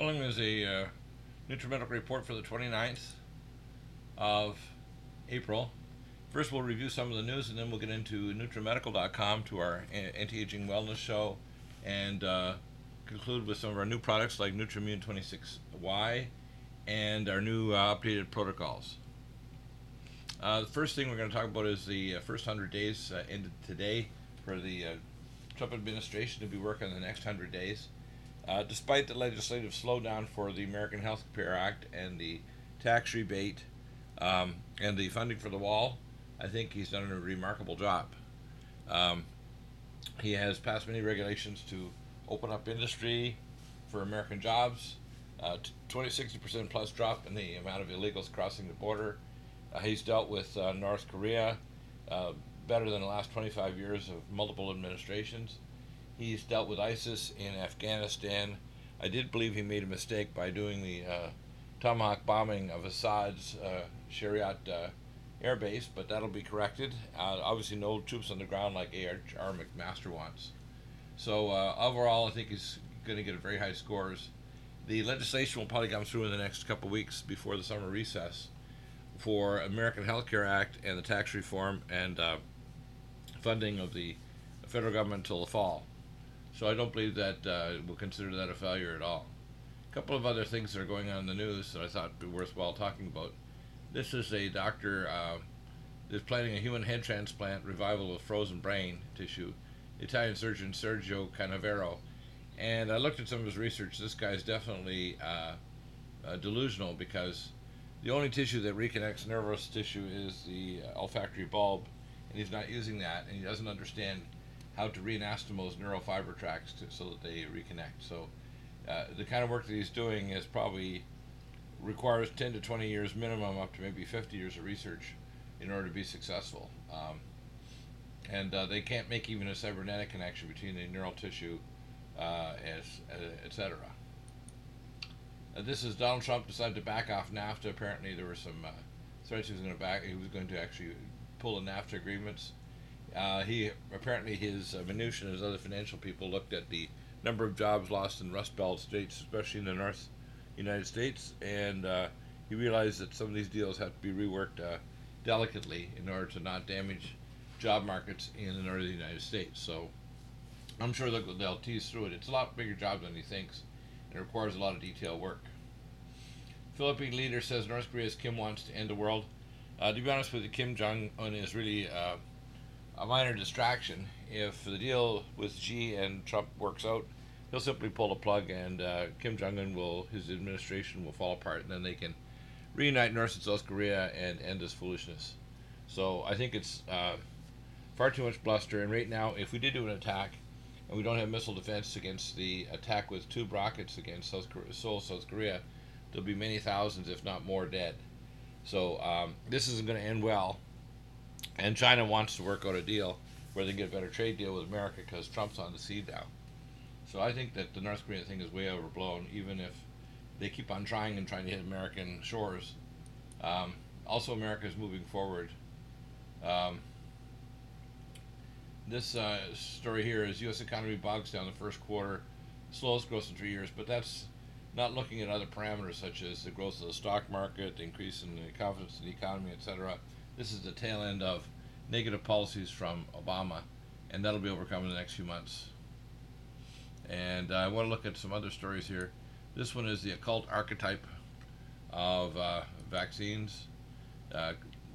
Following is a uh, NutriMedical report for the 29th of April. First, we'll review some of the news, and then we'll get into NutriMedical.com to our anti-aging wellness show, and uh, conclude with some of our new products like NutriMune 26Y and our new uh, updated protocols. Uh, the first thing we're going to talk about is the uh, first 100 days uh, ended today for the uh, Trump administration to be working on the next 100 days. Uh, despite the legislative slowdown for the American Health Care Act and the tax rebate um, and the funding for the wall, I think he's done a remarkable job. Um, he has passed many regulations to open up industry for American jobs, uh, 20 60% plus drop in the amount of illegals crossing the border. Uh, he's dealt with uh, North Korea uh, better than the last 25 years of multiple administrations. He's dealt with ISIS in Afghanistan. I did believe he made a mistake by doing the uh, tomahawk bombing of Assad's uh, Shayrat uh, air base, but that'll be corrected. Uh, obviously, no troops on the ground like H.R. McMaster wants. So uh, overall, I think he's going to get very high scores. The legislation will probably come through in the next couple weeks before the summer recess for American Health Care Act and the tax reform and uh, funding of the federal government until the fall. So I don't believe that uh, we'll consider that a failure at all. A couple of other things that are going on in the news that I thought would be worthwhile talking about. This is a doctor uh, is planning a human head transplant revival of frozen brain tissue. Italian surgeon Sergio Canavero. And I looked at some of his research. This guy is definitely uh, uh, delusional because the only tissue that reconnects nervous tissue is the uh, olfactory bulb, and he's not using that, and he doesn't understand how to reanastomose neural fiber tracts to, so that they reconnect. So uh, the kind of work that he's doing is probably requires 10 to 20 years minimum, up to maybe 50 years of research in order to be successful. Um, and uh, they can't make even a cybernetic connection between the neural tissue, uh, as, uh, etc. Uh, this is Donald Trump decided to back off NAFTA. Apparently, there were some uh, threats he was going to back. He was going to actually pull the NAFTA agreements. Uh, he apparently his uh, Mnuchin and his other financial people looked at the number of jobs lost in Rust Belt states, especially in the North United States, and uh, he realized that some of these deals have to be reworked uh, delicately in order to not damage job markets in the northern United States. So I'm sure they'll, they'll tease through it. It's a lot bigger job than he thinks, and it requires a lot of detailed work. Philippine leader says North Korea's Kim wants to end the world. Uh, to be honest with you, Kim Jong Un is really uh, a minor distraction. If the deal with Xi and Trump works out, he'll simply pull the plug, and uh, Kim Jong Un will, his administration will fall apart, and then they can reunite North and South Korea and end this foolishness. So I think it's uh, far too much bluster. And right now, if we did do an attack, and we don't have missile defense against the attack with two rockets against South Korea, Seoul, South Korea, there'll be many thousands, if not more, dead. So um, this isn't going to end well. And China wants to work out a deal where they get a better trade deal with America because Trump's on the seat now. So I think that the North Korean thing is way overblown, even if they keep on trying and trying to hit American shores. Um, also, America is moving forward. Um, this uh, story here is U.S. economy bogs down the first quarter, slowest growth in three years, but that's not looking at other parameters such as the growth of the stock market, the increase in the confidence in the economy, etc. This is the tail end of negative policies from Obama, and that'll be overcome in the next few months. And uh, I want to look at some other stories here. This one is the occult archetype of uh, vaccines. Uh,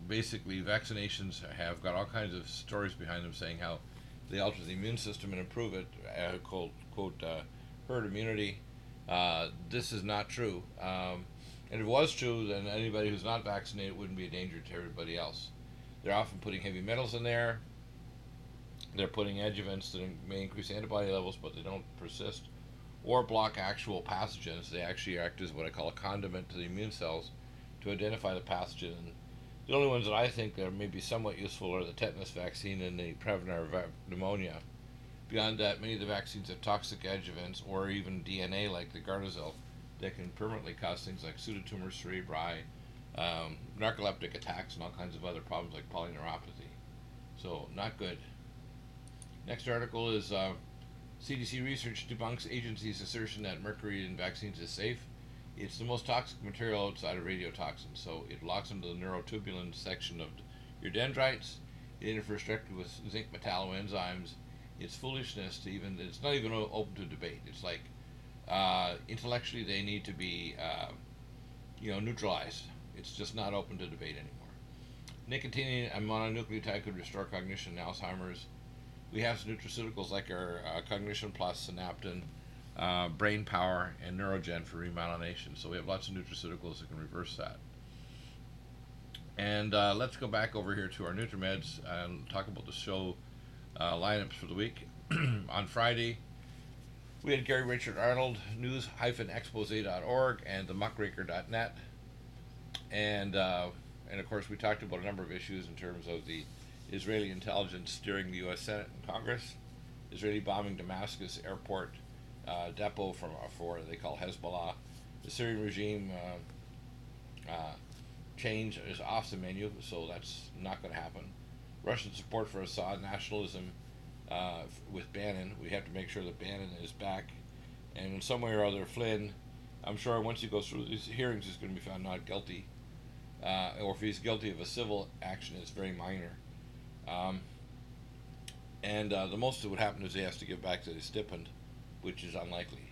basically, vaccinations have got all kinds of stories behind them saying how they alter the immune system and improve it, uh, quote, quote uh, herd immunity. Uh, this is not true. Um, and if it was true, then anybody who's not vaccinated wouldn't be a danger to everybody else. They're often putting heavy metals in there. They're putting adjuvants that may increase antibody levels, but they don't persist or block actual pathogens. They actually act as what I call a condiment to the immune cells to identify the pathogen. The only ones that I think that are maybe somewhat useful are the tetanus vaccine and the Prevnar pneumonia. Beyond that, many of the vaccines have toxic adjuvants or even DNA like the Gardasil that can permanently cause things like pseudotumor cerebri, um, narcoleptic attacks, and all kinds of other problems like polyneuropathy. So, not good. Next article is uh, CDC research debunks agency's assertion that mercury in vaccines is safe. It's the most toxic material outside of radiotoxins, so it locks into the neurotubulin section of your dendrites. It interferes directly with zinc metalloenzymes. It's foolishness to even, it's not even open to debate. It's like uh, intellectually they need to be, uh, you know, neutralized. It's just not open to debate anymore. Nicotinamide mononucleotide could restore cognition in Alzheimer's. We have nutraceuticals like our uh, Cognition Plus, Synaptin, uh, brain power, and neurogen for remyelination. So we have lots of nutraceuticals that can reverse that. And uh, let's go back over here to our NutriMeds and talk about the show uh, lineups for the week. On Friday, we had Gary Richard Arnold, news-expose.org, and the muckraker.net. And, uh, and of course, we talked about a number of issues in terms of the Israeli intelligence steering the U.S. Senate and Congress, Israeli bombing Damascus airport uh, depot from uh, for they call Hezbollah. The Syrian regime uh, uh, change is off the menu, so that's not going to happen. Russian support for Assad nationalism uh, with Bannon. We have to make sure that Bannon is back, and in some way or other, Flynn. I'm sure once he goes through these hearings, he's going to be found not guilty, uh, or if he's guilty of a civil action, it's very minor. Um, and uh, the most that would happen is he has to give back to the stipend which is unlikely.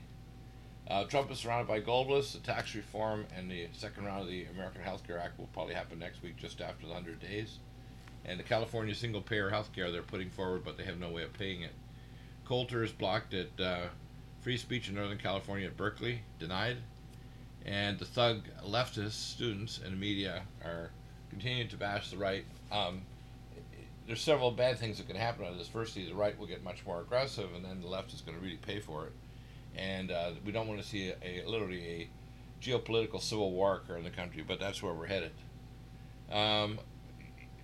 Uh, Trump is surrounded by globalists. The tax reform and the second round of the American Health Care Act will probably happen next week, just after the 100 days. And the California single payer health care they're putting forward, but they have no way of paying it. Coulter is blocked at uh, free speech in Northern California at Berkeley, denied. And the thug leftist students and media are continuing to bash the right. Um, there's several bad things that can happen out of this. Firstly, the right will get much more aggressive, and then the left is going to really pay for it. And uh, we don't want to see a, a, literally a geopolitical civil war occur in the country, but that's where we're headed. Um,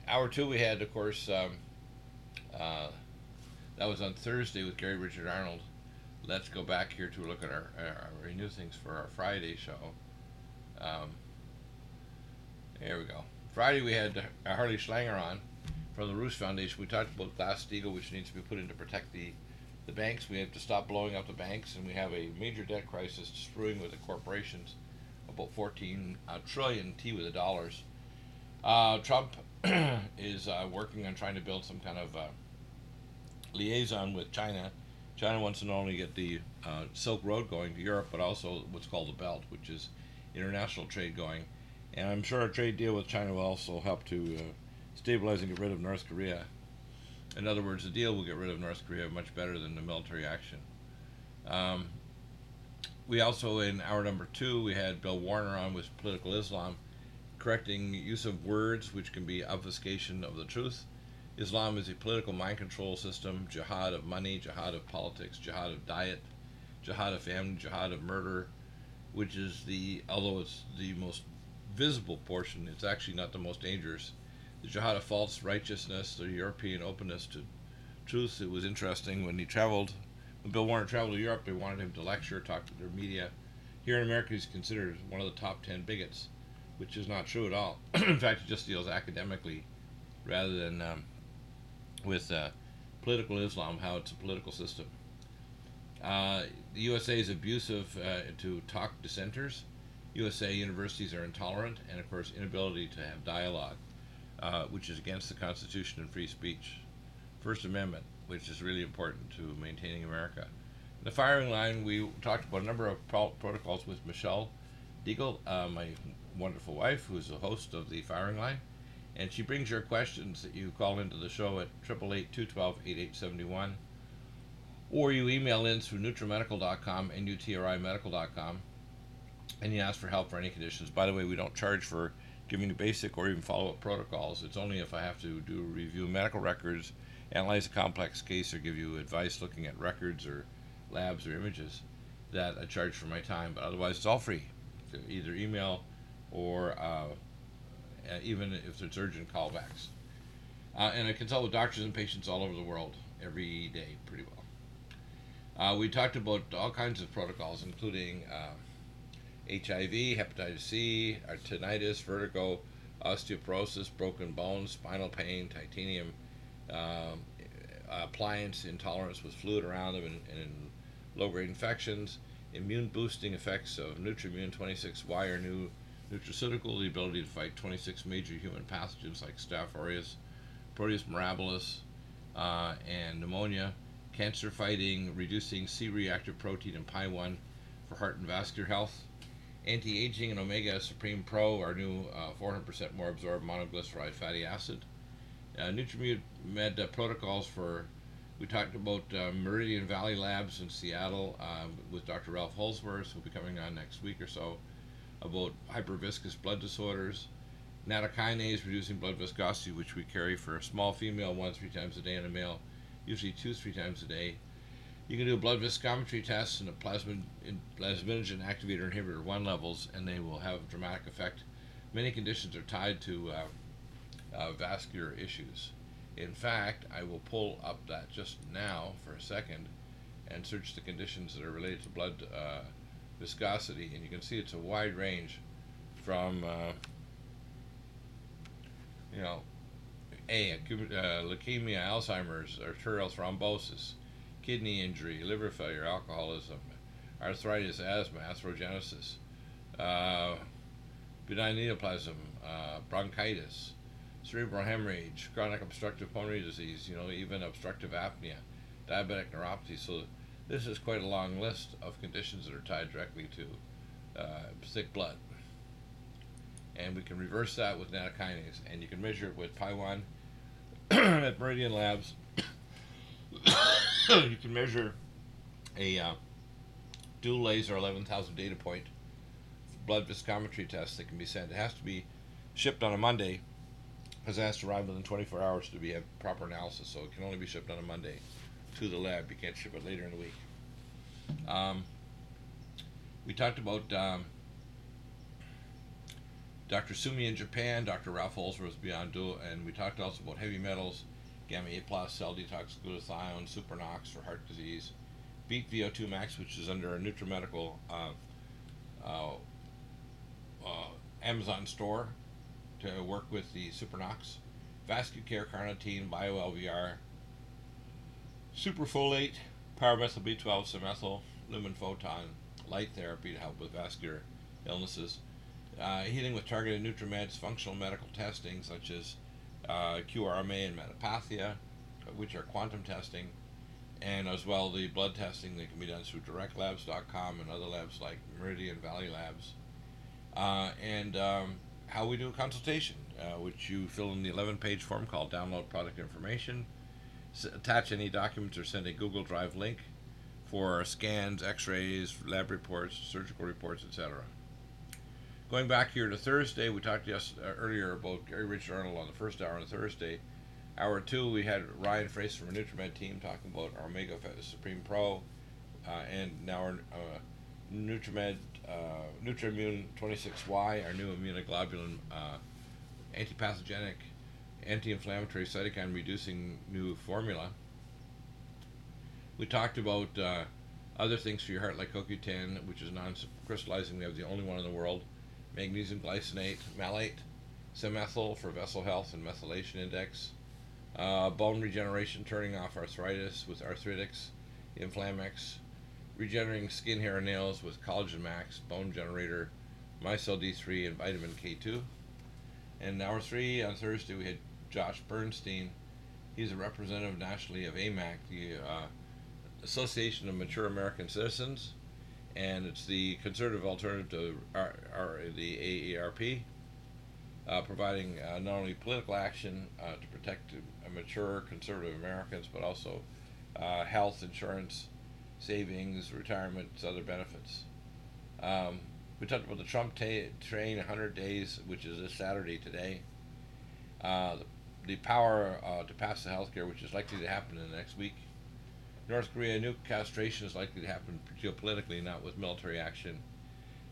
hour two, we had, of course, um, uh, that was on Thursday with Gary Richard Arnold. Let's go back here to look at our, our, our new things for our Friday show. Um, there we go. Friday we had Harley Schlanger on from the Roos Foundation, we talked about Glass-Steagall, which needs to be put in to protect the, the banks. We have to stop blowing up the banks, and we have a major debt crisis screwing with the corporations, about 14 uh, trillion T with the dollars. Uh, Trump is uh, working on trying to build some kind of uh, liaison with China. China wants to not only get the uh, Silk Road going to Europe, but also what's called the Belt, which is international trade going. And I'm sure a trade deal with China will also help to uh, stabilize and get rid of North Korea. In other words, the deal will get rid of North Korea much better than the military action. Um, we also, in hour number two, we had Bill Warner on with political Islam, correcting use of words which can be obfuscation of the truth. Islam is a political mind control system, jihad of money, jihad of politics, jihad of diet, jihad of family, jihad of murder, which is the, although it's the most visible portion, it's actually not the most dangerous the jihad of false righteousness, the European openness to truth. It was interesting when he traveled, when Bill Warner traveled to Europe, they wanted him to lecture, talk to their media. Here in America, he's considered one of the top 10 bigots, which is not true at all. in fact, it just deals academically rather than um, with uh, political Islam, how it's a political system. Uh, the USA is abusive uh, to talk dissenters. USA universities are intolerant, and of course, inability to have dialogue uh, which is against the Constitution and free speech. First Amendment, which is really important to maintaining America. In the firing line, we talked about a number of pro- protocols with Michelle Deagle, uh, my wonderful wife, who's the host of the firing line. And she brings your questions that you call into the show at 888-212-8871. Or you email in through nutrimedical.com and utrimedical.com and you ask for help for any conditions. By the way, we don't charge for giving you basic or even follow-up protocols. It's only if I have to do review medical records, analyze a complex case, or give you advice looking at records or labs or images that I charge for my time. But otherwise, it's all free. Either email or uh, even if it's urgent callbacks. Uh, and I consult with doctors and patients all over the world every day, pretty well. Uh, we talked about all kinds of protocols, including uh, HIV, hepatitis C, tinnitus, vertigo, osteoporosis, broken bones, spinal pain, titanium, um, uh, appliance intolerance with fluid around them and, and low grade infections, immune boosting effects of Nutrimune 26Y, our new nutraceutical, the ability to fight 26 major human pathogens like Staph aureus, Proteus mirabilis, uh, and pneumonia, cancer fighting, reducing C reactive protein and PI1 for heart and vascular health, anti aging and Omega Supreme Pro, our new 400% uh, more absorbed monoglyceride fatty acid, uh, NutriMed uh, protocols for we talked about uh, Meridian Valley Labs in Seattle uh, with Dr. Ralph Holsworth, who'll be coming on next week or so, about hyperviscous blood disorders. Nattokinase reducing blood viscosity, which we carry for a small female one three times a day and a male usually two three times a day. You can do a blood viscometry test and a plasmid, plasminogen activator inhibitor one levels, and they will have a dramatic effect. Many conditions are tied to uh, uh, vascular issues. In fact, I will pull up that just now for a second and search the conditions that are related to blood uh, viscosity, and you can see it's a wide range from, uh, you know, A, uh, leukemia, Alzheimer's, arterial thrombosis, kidney injury, liver failure, alcoholism, arthritis, asthma, atherogenesis, uh, benign neoplasm, uh, bronchitis, cerebral hemorrhage, chronic obstructive pulmonary disease, you know, even obstructive apnea, diabetic neuropathy. So this is quite a long list of conditions that are tied directly to uh, thick blood. And we can reverse that with nattokinase, and you can measure it with PI1 at Meridian Labs. you can measure a uh, dual laser 11,000 data point blood viscometry test that can be sent. It has to be shipped on a Monday because it has to arrive within 24 hours to be a proper analysis, so it can only be shipped on a Monday to the lab. You can't ship it later in the week. Um, we talked about um, Dr. Sumi in Japan, Dr. Ralph Holsworth Beyond Dual, and we talked also about heavy metals, gamma 8 plus, cell detox, glutathione, supernox for heart disease, Beat VO2 Max, which is under a NutriMedical uh, uh, uh, Amazon store, to work with the Supernox, Vascucare Carnitine, BioLVR, Superfolate, Pyromethyl B12, Simethyl, Lumen Photon, light therapy to help with vascular illnesses, uh, healing with targeted NutriMeds, functional medical testing such as uh, QRMA and metapathia, which are quantum testing, and as well the blood testing that can be done through directlabs.com and other labs like Meridian Valley Labs. Uh, and um, how we do a consultation, uh, which you fill in the 11 page form called Download Product Information. Attach any documents or send a Google Drive link for scans, x rays, lab reports, surgical reports, etc. Going back here to Thursday, we talked yes, uh, earlier about Gary Richard Arnold on the first hour on Thursday. Hour two, we had Ryan Frace from our NutriMed team talking about our Omega Supreme Pro, uh, and now our uh, NutriMed uh, Nutrimune 26Y, our new immunoglobulin uh, antipathogenic, anti-inflammatory cytokine reducing new formula. We talked about uh, other things for your heart like CoQ10, which is non-crystallizing. We have the only one in the world. Magnesium glycinate, malate, simethyl for vessel health and methylation index. Uh, bone regeneration, turning off arthritis with Arthritis, Inflammex, regenerating skin, hair, and nails with Collagen Max, Bone Generator, MyCell D3, and Vitamin K2. And hour three on Thursday, we had Josh Bernstein. He's a representative nationally of AMAC, the uh, Association of Mature American Citizens, and it's the conservative alternative to our, our, the AARP, uh, providing uh, not only political action uh, to protect mature conservative Americans, but also uh, health insurance savings, retirements, other benefits. Um, we talked about the Trump train 100 days, which is this Saturday today. Uh, the, the, power uh, to pass the health care, which is likely to happen in the next week. North Korea, new castration is likely to happen geopolitically, not with military action.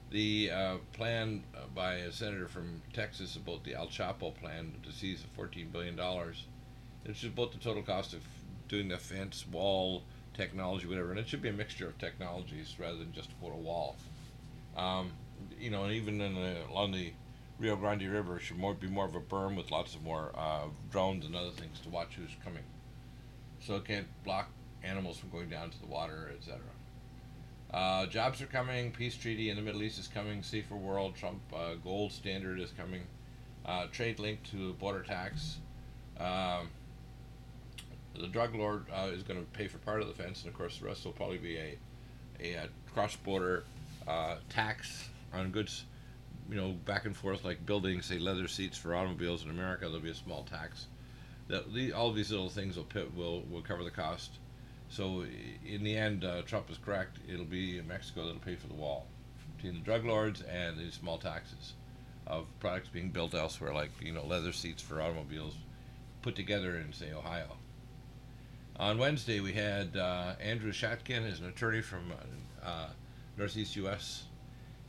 The uh, plan uh, by a senator from Texas about the El Chapo plan to seize $14 billion, which is about the total cost of doing the fence, wall, technology, whatever. And it should be a mixture of technologies rather than just put a wall. Um, you know, and even in the, along the Rio Grande River, should more be more of a berm with lots of more uh, drones and other things to watch who's coming. so it can't block animals from going down to the water, etc. Uh, jobs are coming. Peace treaty in the Middle East is coming. Safer world. Trump uh, gold standard is coming. Uh, trade link to border tax. Um, the drug lord uh, is going to pay for part of the fence, and of course, the rest will probably be a, a, a cross-border uh, tax on goods, you know, back and forth like building, say, leather seats for automobiles in America. There'll be a small tax. That the, all these little things will pit, will will cover the cost. So in the end, uh, Trump is correct. It'll be Mexico that'll pay for the wall between the drug lords and these small taxes of products being built elsewhere, like you know leather seats for automobiles, put together in say Ohio. On Wednesday, we had uh, Andrew Schatkin, is an attorney from uh, Northeast U.S.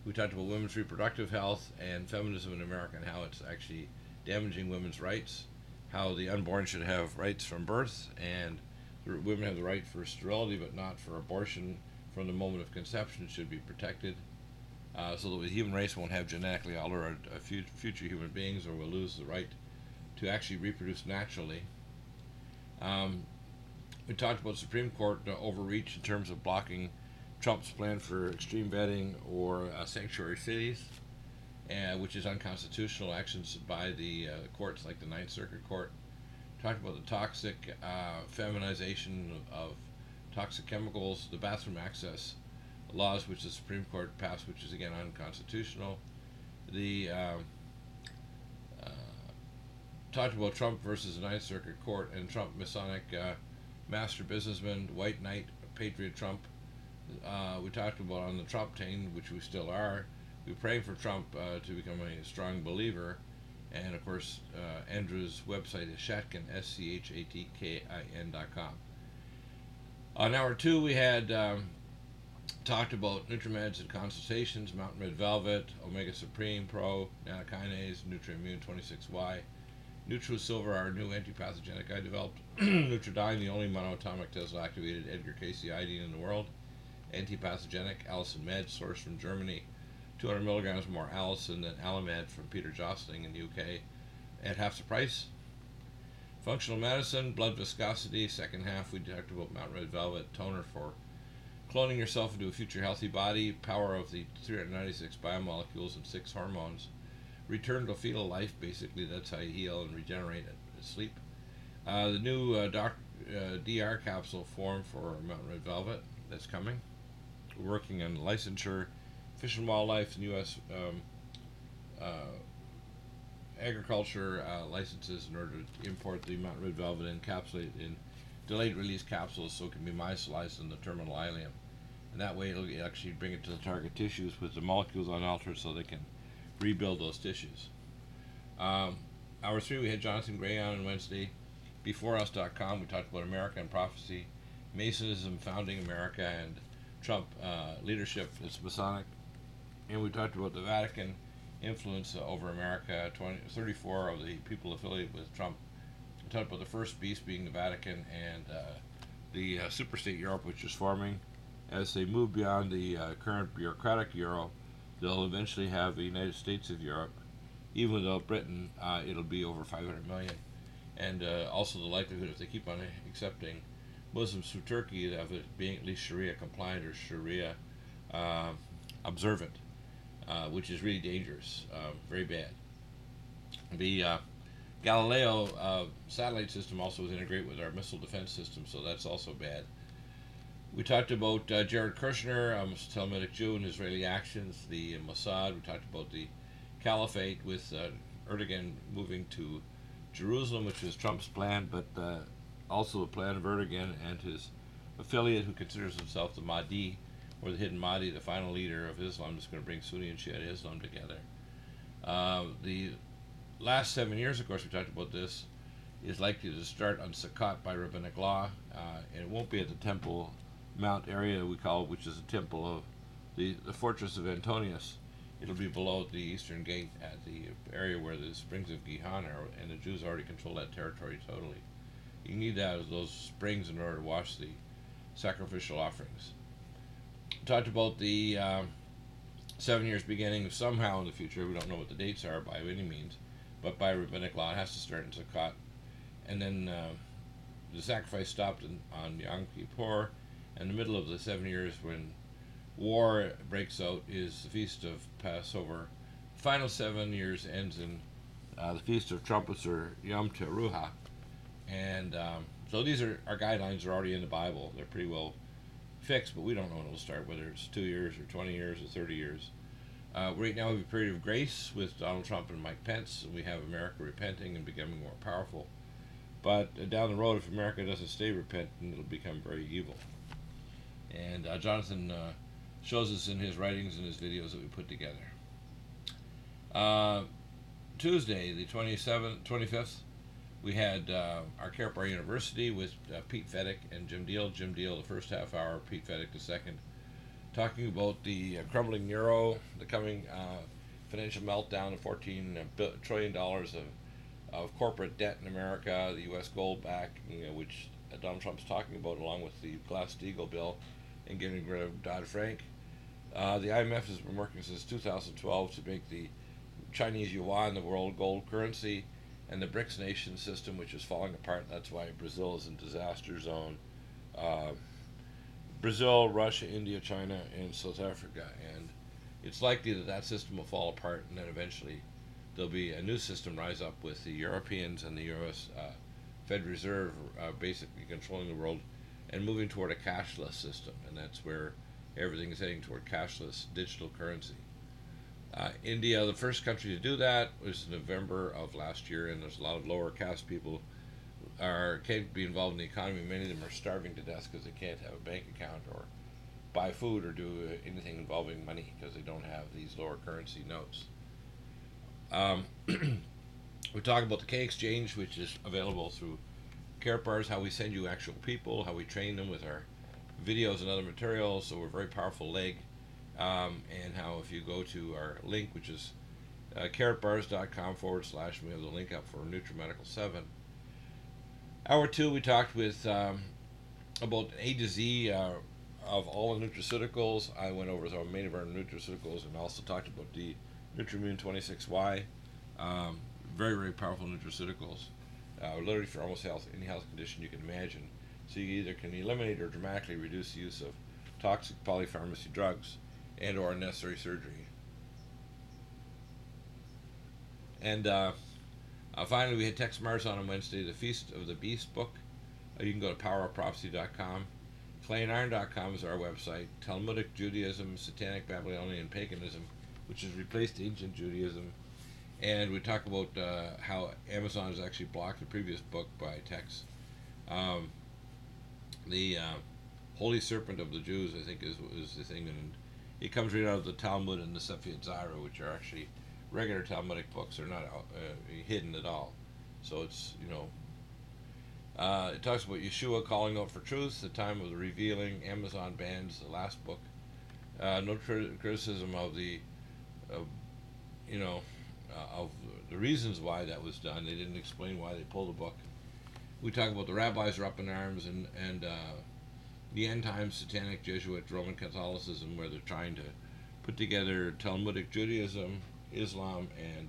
We talked about women's reproductive health and feminism in America and how it's actually damaging women's rights, how the unborn should have rights from birth, and women have the right for sterility but not for abortion from the moment of conception should be protected uh, so that the human race won't have genetically altered uh, future human beings or we'll lose the right to actually reproduce naturally. Um, we talked about Supreme Court uh, overreach in terms of blocking Trump's plan for extreme vetting or uh, sanctuary cities, uh, which is unconstitutional actions by the uh, courts like the Ninth Circuit Court. Talked about the toxic uh, feminization of, toxic chemicals, the bathroom access laws which the Supreme Court passed, which is again unconstitutional. The um, uh, talked about Trump versus the Ninth Circuit Court and Trump Masonic master businessman, white knight, patriot Trump. Uh, we talked about on the Trump team, which we still are. We praying for Trump uh, to become a strong believer. And of course, uh, Andrew's website is Schatkin, S C H A T K I N dot com. On hour two, we had um, talked about NutriMeds and consultations, Mountain Red Velvet, Omega Supreme Pro, Nattokinase, Nutrimune 26Y, NutriSilver, our new antipathogenic I developed, Nutridyne, the only monoatomic Tesla activated Edgar Cayce iodine in the world, antipathogenic, Allicin Med, sourced from Germany, 200 milligrams more Allicin than Allimed from Peter Josling in the UK at half the price. Functional medicine, blood viscosity, second half we talked about Mount Red Velvet, toner for cloning yourself into a future healthy body, power of the 396 biomolecules and six hormones, return to fetal life, basically that's how you heal and regenerate and sleep. Uh, the new uh, doc, uh, DR capsule form for Mount Red Velvet that's coming. Working on licensure, Fish and Wildlife, and U.S. Um, uh, agriculture uh, licenses in order to import the Mountain Red Velvet encapsulate in delayed release capsules so it can be micellized in the terminal ileum. And that way it'll actually bring it to the target tissues with the molecules unaltered so they can rebuild those tissues. Um, hour three, we had Jonathan Gray on on Wednesday. BeforeUs.com, we talked about America and prophecy, Masonism founding America, and Trump uh, leadership is Masonic. And we talked about the Vatican influence over America. 20, 34 of the people affiliated with Trump talked about the first beast being the Vatican and uh, the uh, superstate Europe, which is forming. As they move beyond the uh, current bureaucratic Euro, they'll eventually have the United States of Europe. Even without Britain, uh, it'll be over 500 million. And uh, also the likelihood, if they keep on accepting Muslims from Turkey, of it being at least Sharia compliant or Sharia uh, observant, which is really dangerous, very bad. The Galileo uh, satellite system also is integrated with our missile defense system, so that's also bad. We talked about uh, Jared Kushner, a Talmudic Jew, and Israeli actions, the Mossad. We talked about the caliphate with uh, Erdogan moving to Jerusalem, which is Trump's plan, but uh, also plan of Erdogan and his affiliate, who considers himself the Mahdi, or the hidden Mahdi, the final leader of Islam, is going to bring Sunni and Shia Islam together. Uh, the last seven years, of course, we talked about this, is likely to start on Sukkot by rabbinic law, uh, and it won't be at the Temple Mount area we call it, which is the temple of the, the fortress of Antonius. It'll be below the eastern gate at the area where the springs of Gihon are, and the Jews already control that territory totally. You need that, those springs in order to wash the sacrificial offerings. talked about the um, seven years beginning somehow in the future. We don't know what the dates are by any means but by rabbinic law, it has to start in Sukkot. And then uh, the sacrifice stopped in, on Yom Kippur, and the middle of the seven years when war breaks out is the feast of Passover. final seven years ends in uh, the feast of trumpets or Yom Teruah, and um, so these are our guidelines are already in the Bible. They're pretty well fixed, but we don't know when it'll start, whether it's two years or 20 years or 30 years. Uh, right now, we have a period of grace with Donald Trump and Mike Pence, and we have America repenting and becoming more powerful. But uh, down the road, if America doesn't stay repentant, it'll become very evil. And uh, Jonathan uh, shows us in his writings and his videos that we put together. Uh, Tuesday, the 27th, 25th, we had uh, our Karatbar University with uh, Pete Fettig and Jim Deal. Jim Deal, the first half hour, Pete Fettig, the second, talking about the uh, crumbling euro, the coming uh, financial meltdown of $14 trillion of, of corporate debt in America, the U.S. gold back, you know, which Donald Trump's talking about, along with the Glass-Steagall bill, and getting rid of Dodd-Frank. Uh, the IMF has been working since 2012 to make the Chinese yuan the world gold currency and the BRICS nation system, which is falling apart. That's why Brazil is in disaster zone. Uh, Brazil, Russia, India, China, and South Africa, and it's likely that that system will fall apart, and then eventually there'll be a new system rise up with the Europeans and the U.S. Uh, Fed Reserve uh, basically controlling the world and moving toward a cashless system, and that's where everything is heading toward cashless digital currency. Uh, India, the first country to do that, was November of last year, and there's a lot of lower caste people are can't be involved in the economy. Many of them are starving to death because they can't have a bank account or buy food or do anything involving money because they don't have these lower currency notes. Um, we talk about the K Exchange, which is available through Karatbars, how we send you actual people, how we train them with our videos and other materials. So we're a very powerful leg um, and how if you go to our link, which is uh, karatbars.com forward slash, we have the link up for NutriMedical 7. Hour two, we talked with um, about A to Z uh, of all the nutraceuticals. I went over the main of our nutraceuticals and also talked about the Nutrimune 26Y. Um, very, very powerful nutraceuticals. Uh, literally for almost health, any health condition you can imagine. So you either can eliminate or dramatically reduce the use of toxic polypharmacy drugs and or unnecessary surgery. And uh, uh, finally, we had Texe Marrs on on Wednesday, the Feast of the Beast book. Uh, you can go to powerofprophecy.com. ClayandIron.com is our website. Talmudic Judaism, Satanic Babylonian Paganism, which has replaced ancient Judaism. And we talk about uh, how Amazon has actually blocked the previous book by Texe. Um, the uh, Holy Serpent of the Jews, I think, is, is the thing. And it comes right out of the Talmud and the Sefer Yetzirah, which are actually regular Talmudic books. They're not uh, hidden at all. So it's, you know, uh, it talks about Yeshua calling out for truth, the time of the revealing. Amazon bans the last book. Uh, no criticism of the, you know, uh, of the reasons why that was done. They didn't explain why they pulled the book. We talk about the rabbis are up in arms and and uh, the end times satanic Jesuit Roman Catholicism, where they're trying to put together Talmudic Judaism, Islam, and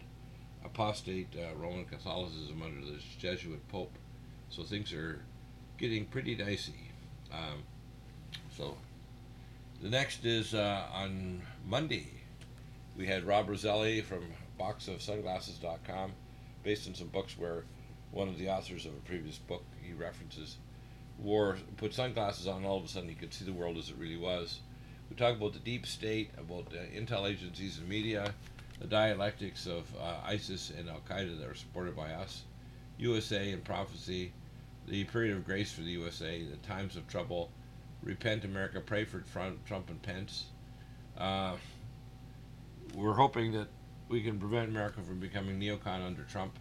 apostate uh, Roman Catholicism under this Jesuit Pope. So things are getting pretty dicey. Um, so the next is uh, on Monday. We had Rob Roselli from boxofsunglasses.com, based on some books where one of the authors of a previous book he references wore put sunglasses on, all of a sudden he could see the world as it really was. We talk about the deep state, about the intel agencies and media, the dialectics of uh, ISIS and Al Qaeda that are supported by us, USA and prophecy, the period of grace for the USA, the times of trouble, repent America, pray for Trump and Pence. Uh, we're hoping that we can prevent America from becoming neocon under Trump.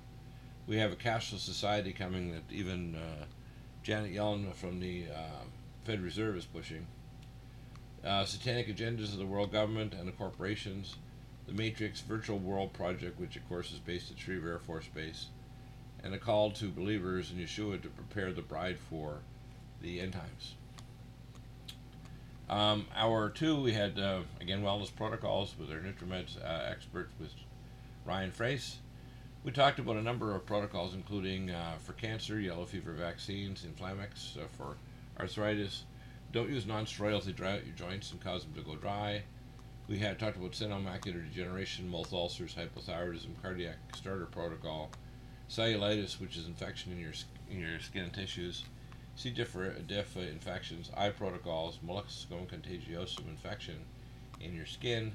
We have a cashless society coming that even uh, Janet Yellen from the uh, Fed Reserve is pushing. Uh, satanic agendas of the world government and the corporations. The Matrix Virtual World Project, which of course is based at Schriever Air Force Base. And a call to believers in Yeshua to prepare the bride for the end times. Um, hour two, we had, uh, again, wellness protocols with our NutriMeds uh, expert with Ryan Frace. We talked about a number of protocols, including uh, for cancer, yellow fever vaccines, Inflamex uh, for arthritis. Don't use non-steroidals; they dry out your joints and cause them to go dry. We had talked about senile macular degeneration, mouth ulcers, hypothyroidism, cardiac starter protocol, cellulitis, which is infection in your in your skin and tissues, C. diff, diff infections, eye protocols, molluscum contagiosum infection in your skin,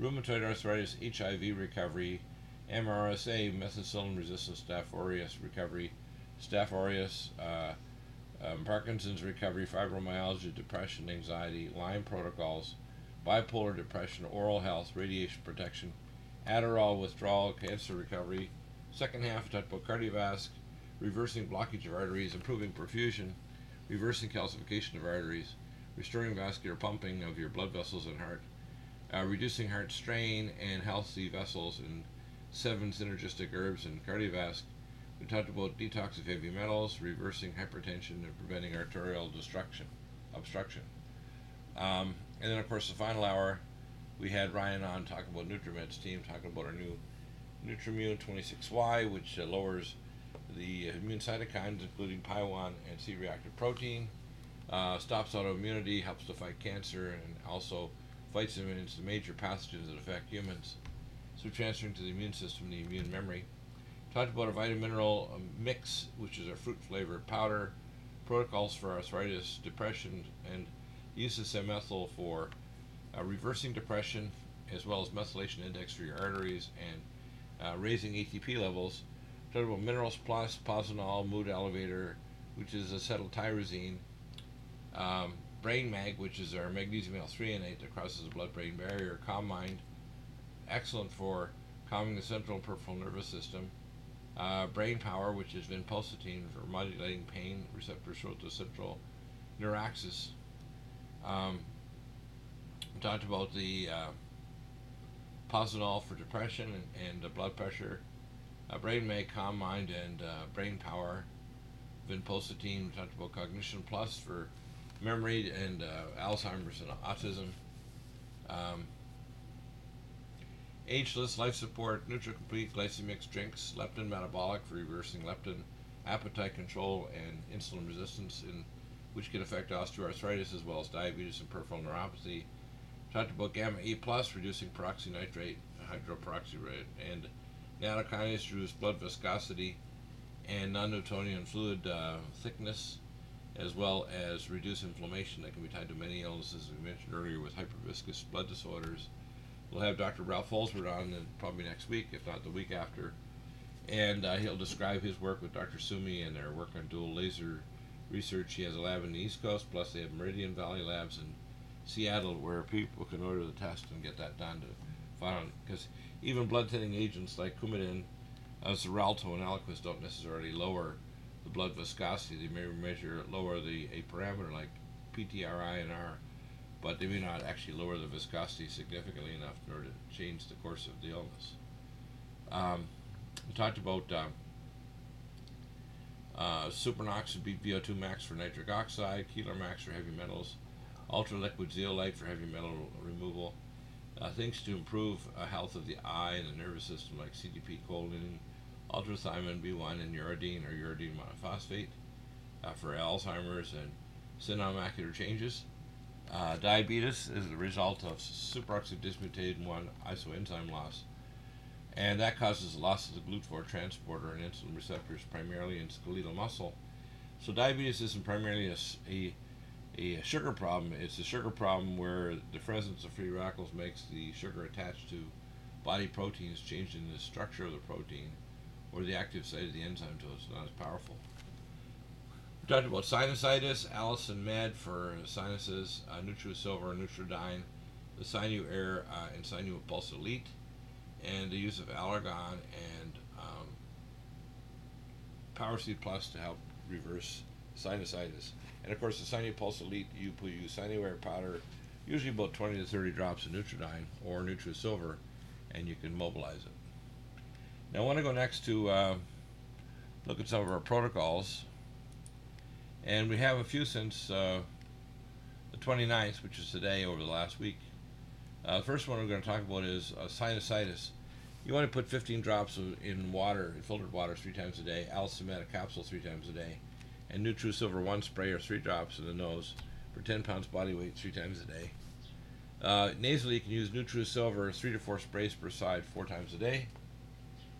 rheumatoid arthritis, HIV recovery, MRSA, methicillin resistant Staph aureus recovery, Staph aureus, uh, um, Parkinson's recovery, fibromyalgia, depression, anxiety, Lyme protocols, bipolar depression, oral health, radiation protection, Adderall withdrawal, cancer recovery. Second half, about cardiovascular, reversing blockage of arteries, improving perfusion, reversing calcification of arteries, restoring vascular pumping of your blood vessels and heart, uh, reducing heart strain and healthy vessels, and seven synergistic herbs and cardiovascular. We talked about detox of heavy metals, reversing hypertension, and preventing arterial destruction, obstruction. Um, and then, of course, the final hour, we had Ryan on talking about NutriMed's team, talking about our new Nutrimune 26Y, which uh, lowers the immune cytokines, including PI1 and C-reactive protein, uh, stops autoimmunity, helps to fight cancer, and also fights against the major pathogens that affect humans. So transferring to the immune system, the immune memory. Talked about a vitamin mineral mix, which is a fruit flavored powder, protocols for arthritis, depression, and use of semethyl for uh, reversing depression, as well as methylation index for your arteries and uh, raising ATP levels talked about Minerals Plus, Posinol, Mood Elevator, which is acetyltyrosine, um, Brain Mag, which is our magnesium L-threonate that crosses the blood-brain barrier, Calm Mind, excellent for calming the central peripheral nervous system, uh, Brain Power, which is vinpocetine for modulating pain receptors throughout the central neuraxis. Um, talked about the uh, for depression and, and blood pressure, uh, Brain may Calm Mind, and uh, Brain Power. Vinpocetine, we talked about Cognition Plus for memory and uh, Alzheimer's and autism. Um, ageless life support, NutriComplete, glycemic drinks, leptin metabolic for reversing leptin, appetite control, and insulin resistance, in, which can affect osteoarthritis as well as diabetes and peripheral neuropathy. Talked about gamma E plus, reducing peroxynitrate, hydroperoxyrate, and Nattokinase reduce blood viscosity and non-Newtonian fluid uh, thickness, as well as reduce inflammation that can be tied to many illnesses, we mentioned earlier, with hyperviscous blood disorders. We'll have Dr. Ralph Holsworth on probably next week, if not the week after, and uh, he'll describe his work with Dr. Sumi and their work on dual laser research. He has a lab in the East Coast, plus they have Meridian Valley Labs in Seattle, where people can order the test and get that done to find because even blood thinning agents like Coumadin, uh, Xarelto, and Eliquis don't necessarily lower the blood viscosity. They may measure lower the a parameter like PTRI and R, but they may not actually lower the viscosity significantly enough in order to change the course of the illness. Um, we talked about uh, uh, Supernox would be VO2 max for nitric oxide, Keeler max for heavy metals, ultra liquid zeolite for heavy metal removal, uh, things to improve uh, health of the eye and the nervous system like CDP choline, ultrathymine B1 and uridine or uridine monophosphate uh, for Alzheimer's and senile macular changes. Uh, diabetes is the result of superoxide dismutase 1 isoenzyme loss, and that causes loss of the GLUT4 transporter and insulin receptors primarily in skeletal muscle. So diabetes isn't primarily a, a a sugar problem. It's a sugar problem where the presence of free radicals makes the sugar attached to body proteins changing the structure of the protein or the active site of the enzyme so it's not as powerful. We talked about sinusitis, Allicin Med for sinuses, uh, NutriSilver, Nutridyne, the Sinu Air uh, and Sinu Pulse Elite, and the use of Allergon and um, Power Seed Plus to help reverse sinusitis. And of course, the Sinu Pulse Elite, you put use Sinuair powder, usually about 20 to 30 drops of Nutridyne or NutriSilver, and you can mobilize it. Now, I want to go next to uh, look at some of our protocols. And we have a few since uh, the 29th, which is today over the last week. Uh, the first one we're going to talk about is uh, sinusitis. You want to put 15 drops of, in water, in filtered water, three times a day. Alcimet, a capsule, three times a day. And NutriSilver, one spray or three drops in the nose for 10 pounds body weight, three times a day. Uh, nasally, you can use NutriSilver, three to four sprays per side, four times a day.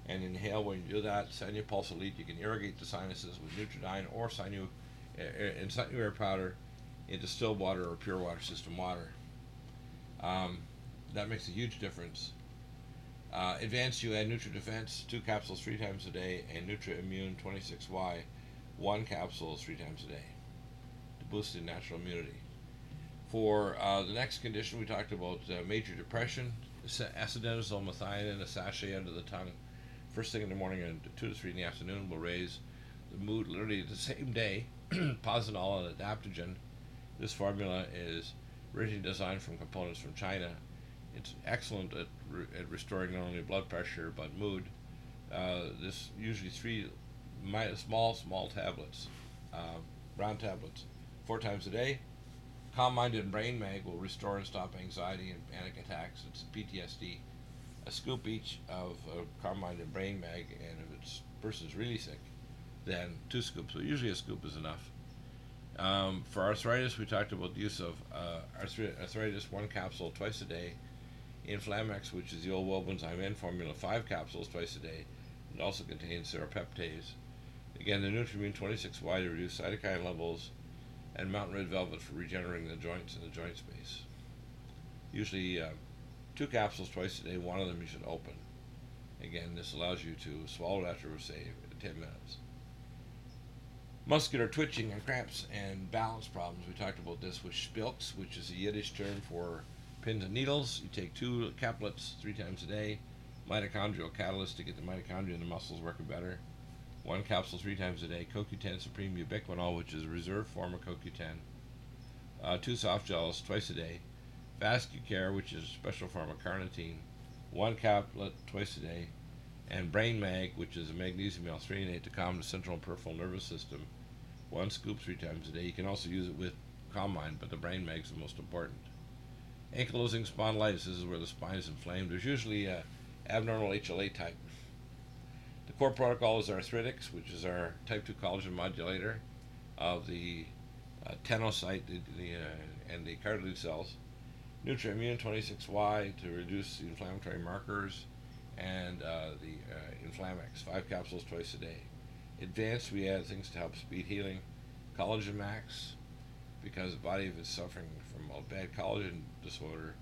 And inhale when you do that. Sinupulse Elite, you can irrigate the sinuses with Nutridyne or Sinu, Sinu Air Powder into still water or pure water system water. Um, that makes a huge difference. Uh, advanced, you add Nutra Defense, two capsules three times a day, and Nutrimune 26Y, one capsule three times a day to boost the natural immunity. For uh, the next condition, we talked about uh, major depression, acetaminophen methionine, a sachet under the tongue, first thing in the morning and two to three in the afternoon will raise the mood literally the same day. Posinol and adaptogen. This formula is originally designed from components from China it's excellent at, re- at restoring not only blood pressure but mood. Uh, this usually three small, small tablets, uh, round tablets, four times a day. Calm Minded and Brain Mag will restore and stop anxiety and panic attacks. It's PTSD. A scoop each of Calm Minded Brain Mag, and if it's person's really sick, then two scoops. but usually a scoop is enough. Um, for arthritis, we talked about the use of uh, arthritis one capsule twice a day Inflamex, which is the old Wellbut's IMN formula, five capsules twice a day. It also contains serrapeptase. Again, the Nutrimune 26Y to reduce cytokine levels, and Mountain Red Velvet for regenerating the joints and the joint space. Usually, uh, two capsules twice a day. One of them you should open. Again, this allows you to swallow it after, say, 10 minutes. Muscular twitching and cramps and balance problems. We talked about this with spilks, which is a Yiddish term for pins and needles. You take two caplets three times a day. Mitochondrial catalyst to get the mitochondria in the muscles working better. One capsule three times a day. CoQ10 Supreme Ubiquinol, which is a reserve form of CoQ10. Uh, two soft gels twice a day. VascuCare, which is a special form of carnitine. One caplet twice a day. And Brain Mag, which is a magnesium L-threonate to calm the central and peripheral nervous system. One scoop three times a day. You can also use it with Calm Mind, but the Brain Mag is the most important. Ankylosing spondylitis, this is where the spine is inflamed. There's usually a abnormal HLA type. The core protocol is Arthritis, which is our type 2 collagen modulator of the uh, tenocyte the, the, uh, and the cartilage cells. Nutrimune 26Y to reduce the inflammatory markers, and uh, the uh, Inflamex, five capsules twice a day. Advanced, we add things to help speed healing. Collagen Max, because the body is suffering from a bad collagen disorder,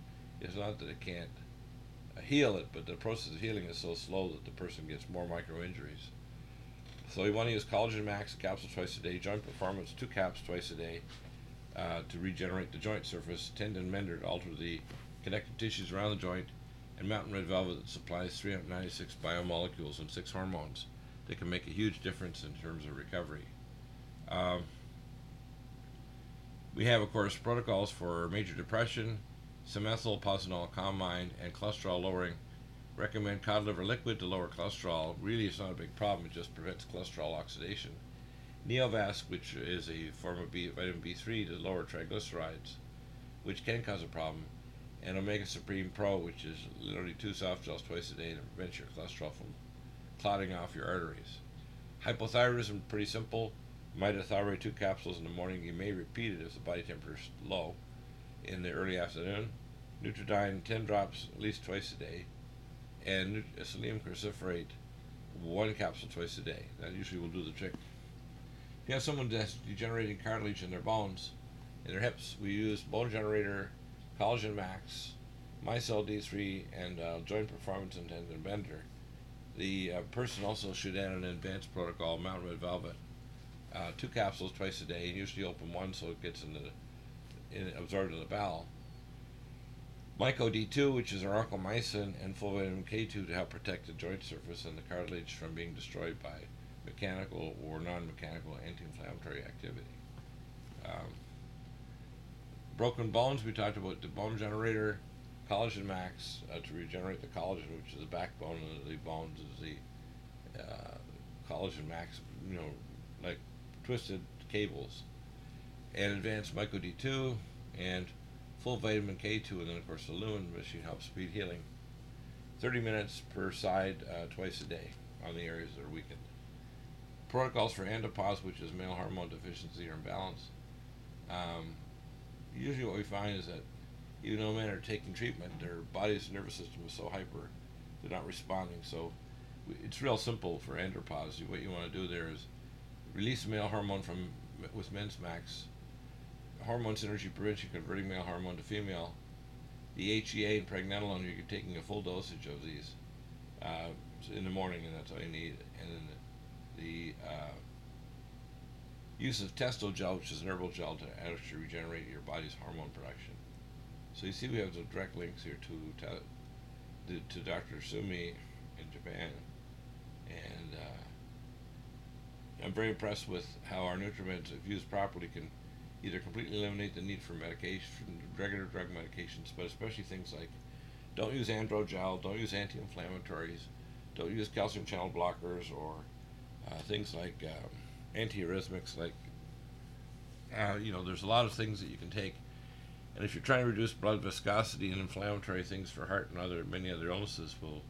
it's not that it can't uh, heal it, but the process of healing is so slow that the person gets more micro injuries. So you want to use Collagen Max capsule twice a day, Joint Performance two caps twice a day uh, to regenerate the joint surface, Tendon Mender to alter the connective tissues around the joint, and Mountain Red Velvet that supplies 396 biomolecules and six hormones that can make a huge difference in terms of recovery. Um, we have, of course, protocols for major depression, simethicone, posinol, calm mind, and cholesterol lowering. Recommend cod liver liquid to lower cholesterol. Really, it's not a big problem. It just prevents cholesterol oxidation. Neovasc, which is a form of B, vitamin B3 to lower triglycerides, which can cause a problem. And Omega Supreme Pro, which is literally two soft gels twice a day to prevent your cholesterol from clotting off your arteries. Hypothyroidism, pretty simple mitothyroid two capsules in the morning. You may repeat it if the body temperature is low in the early afternoon. Nutridyne 10 drops at least twice a day. And selenium cruciferate one capsule twice a day. That usually will do the trick. If you have someone that's degenerating cartilage in their bones, in their hips, we use Bone Generator, Collagen Max, Micelle D3, and uh, Joint Performance and Tendon Bender. The uh, person also should add an advanced protocol, Mountain Red Velvet, uh, two capsules twice a day, and usually open one so it gets into the, in, absorbed in the bowel. Myco D2, which is auruncomycin, and full vitamin K2 to help protect the joint surface and the cartilage from being destroyed by mechanical or non-mechanical anti-inflammatory activity. Um, broken bones, we talked about the bone generator, collagen max uh, to regenerate the collagen, which is the backbone of the bones, is the uh, collagen max, you know, like twisted cables, and advanced Myco D2, and full vitamin K2, and then of course the Lumen machine helps speed healing. 30 minutes per side uh, twice a day on the areas that are weakened. Protocols for andropause, which is male hormone deficiency or imbalance. Um, usually, what we find is that even though men are taking treatment, their body's nervous system is so hyper, they're not responding. So it's real simple for andropause. What you want to do there is release male hormone from with men's max, hormone synergy prevention, converting male hormone to female. DHEA and pregnenolone, you're taking a full dosage of these uh, in the morning, and that's all you need. And then the, the uh, use of testo gel, which is an herbal gel to actually regenerate your body's hormone production. So you see, we have the direct links here to to, to Dr. Sumi in Japan, and uh, I'm very impressed with how our nutriments, if used properly, can either completely eliminate the need for medication, regular drug medications, but especially things like don't use androgel, don't use anti-inflammatories, don't use calcium channel blockers, or uh, things like um, antiarrhythmics. Like uh, you know, there's a lot of things that you can take, and if you're trying to reduce blood viscosity and inflammatory things for heart and other many other illnesses, we'll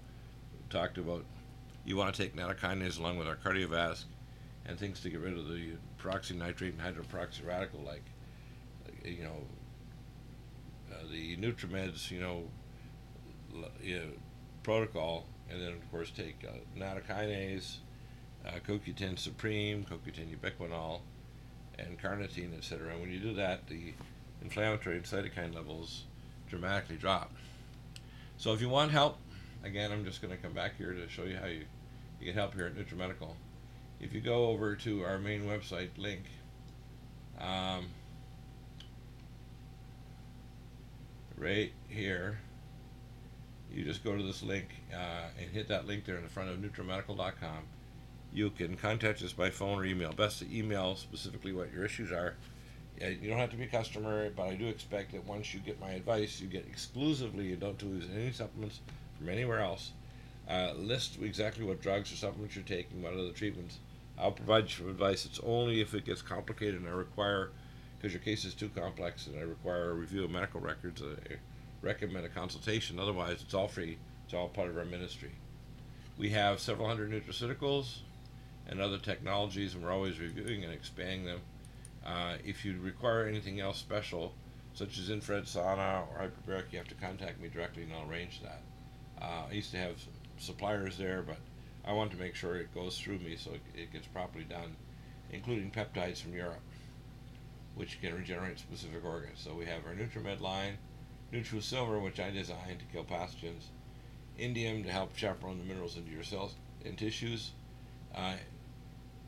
talked about. You want to take nattokinase along with our cardiovasc and things to get rid of the peroxynitrite and hydroperoxy radical, like, you know, uh, the Nutrimeds, you know, you know, protocol, and then of course take uh, nattokinase, uh, CoQ10 Supreme, CoQ10 ubiquinol, and carnitine, etc. And when you do that, the inflammatory and cytokine levels dramatically drop. So if you want help, again, I'm just going to come back here to show you how you, you get help here at NutriMedical if you go over to our main website link, um, right here, you just go to this link uh, and hit that link there in the front of NutriMedical.com. You can contact us by phone or email. Best to email specifically what your issues are. You don't have to be a customer, but I do expect that once you get my advice, you get exclusively, you don't use any supplements from anywhere else. Uh, list exactly what drugs or supplements you're taking, what other treatments, I'll provide you some advice. It's only if it gets complicated and I require, because your case is too complex and I require a review of medical records, I recommend a consultation. Otherwise, it's all free. It's all part of our ministry. We have several hundred nutraceuticals and other technologies, and we're always reviewing and expanding them. Uh, if you require anything else special, such as infrared sauna or hyperbaric, you have to contact me directly and I'll arrange that. Uh, I used to have suppliers there, but I want to make sure it goes through me so it, it gets properly done, including peptides from Europe, which can regenerate specific organs. So we have our Nutrimed line, NutriSilver, which I designed to kill pathogens, Indium to help chaperone the minerals into your cells and tissues, uh,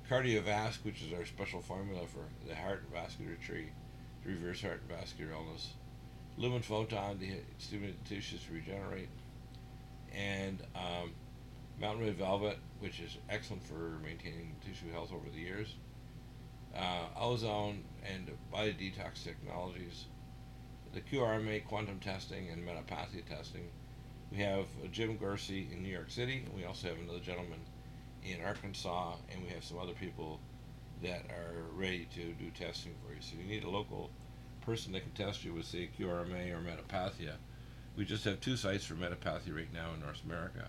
Cardiovasc, which is our special formula for the heart and vascular tree to reverse heart and vascular illness, Lumen Photon to stimulate tissues to regenerate, and um, Mountain Red Velvet, which is excellent for maintaining tissue health over the years. Uh, ozone and body detox technologies, the QRMA quantum testing and metapathia testing. We have Jim Gersey in New York City, we also have another gentleman in Arkansas, and we have some other people that are ready to do testing for you. So you need a local person that can test you with, say, QRMA or metapathia. We just have two sites for metapathia right now in North America.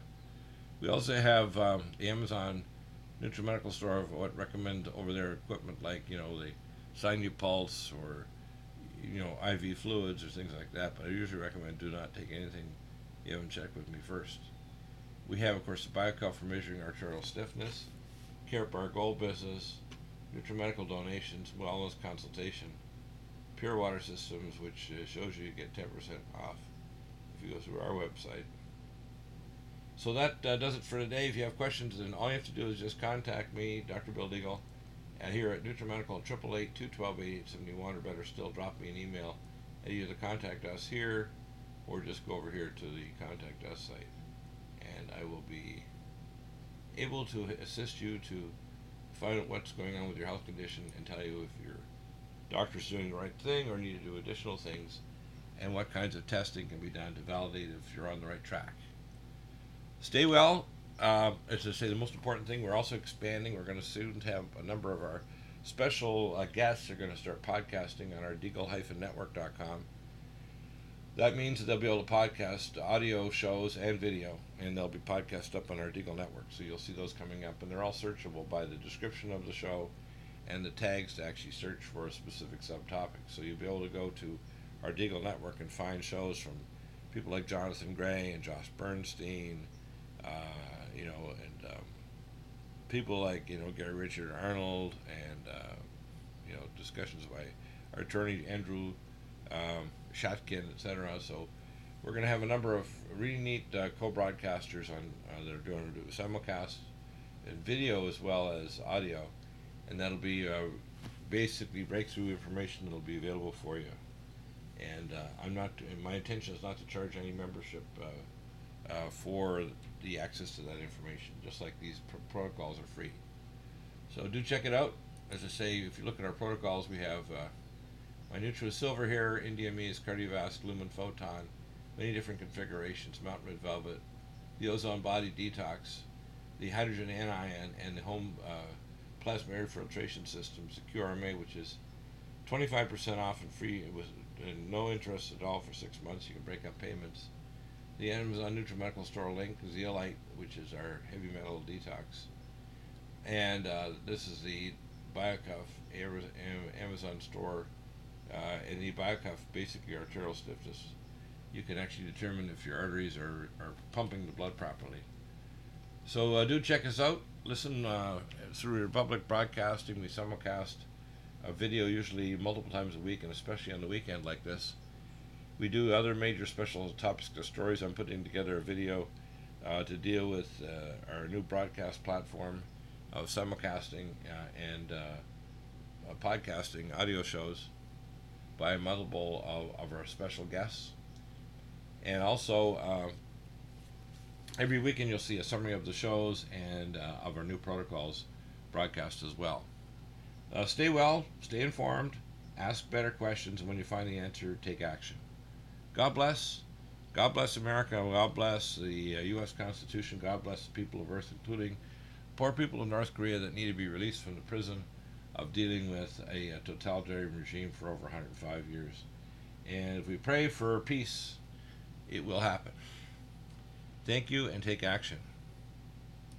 We also have um, Amazon NutriMedical store what recommend over their equipment like you know the Sinupulse or you know IV fluids or things like that. But I usually recommend do not take anything you haven't checked with me first. We have of course the BioCuff for measuring arterial stiffness, Karatbar Gold Business, NutriMedical donations, wellness consultation, Pure Water Systems, which uh, shows you you get 10% off if you go through our website. So that uh, does it for today. If you have questions, then all you have to do is just contact me, Dr. Bill Deagle, and here at NutriMedical at 888-212-8871, or better still, drop me an email at either contact us here or just go over here to the contact us site. I will be able to assist you to find out what's going on with your health condition and tell you if your doctor's doing the right thing or need to do additional things and what kinds of testing can be done to validate if you're on the right track stay well. Uh, as I say, the most important thing, we're also expanding. We're going to soon have a number of our special uh, guests are going to start podcasting on our deagle-network.com. That means that they'll be able to podcast audio shows and video, and they'll be podcast up on our Deagle network. So you'll see those coming up, and they're all searchable by the description of the show and the tags to actually search for a specific subtopic. So you'll be able to go to our Deagle network and find shows from people like Jonathan Gray and Josh Bernstein, uh, you know, and um, people like you know Gary Richard Arnold, and uh, you know discussions by our attorney Andrew um, Schatkin, etc. So we're going to have a number of really neat uh, co-broadcasters on uh, that are doing simulcasts and video as well as audio, and that'll be uh, basically breakthrough information that'll be available for you. And uh, I'm not. My intention is not to charge any membership uh, uh, for the access to that information. Just like these pr- protocols are free. So do check it out. As I say, if you look at our protocols, we have my Nutra Silver here, Indiamese, Cardiovasc, Lumen Photon, many different configurations, Mountain Red Velvet, the Ozone Body Detox, the Hydrogen Anion, and the Home uh, Plasma Air Filtration Systems, the QRMA, which is 25% off and free with no interest at all for six months. You can break up payments. The Amazon NutriMedical Store link, Zeolite, which is our heavy metal detox. And uh, this is the BioCuff Amazon store uh, in the biocuff, basically arterial stiffness, you can actually determine if your arteries are, are pumping the blood properly. So uh, do check us out. Listen uh, through Republic Broadcasting. We simulcast a video usually multiple times a week, and especially on the weekend like this. We do other major special topics or stories. I'm putting together a video uh, to deal with uh, our new broadcast platform of simulcasting uh, and podcasting audio shows by multiple of, of our special guests. And also, uh, every weekend you'll see a summary of the shows and uh, of our new protocols broadcast as well. Uh, stay well, stay informed, ask better questions, and when you find the answer, take action. God bless. God bless America. God bless the U.S. Uh, Constitution. God bless the people of Earth, including poor people in North Korea that need to be released from the prison of dealing with a, a totalitarian regime for over 105 years. And if we pray for peace, it will happen. Thank you and take action.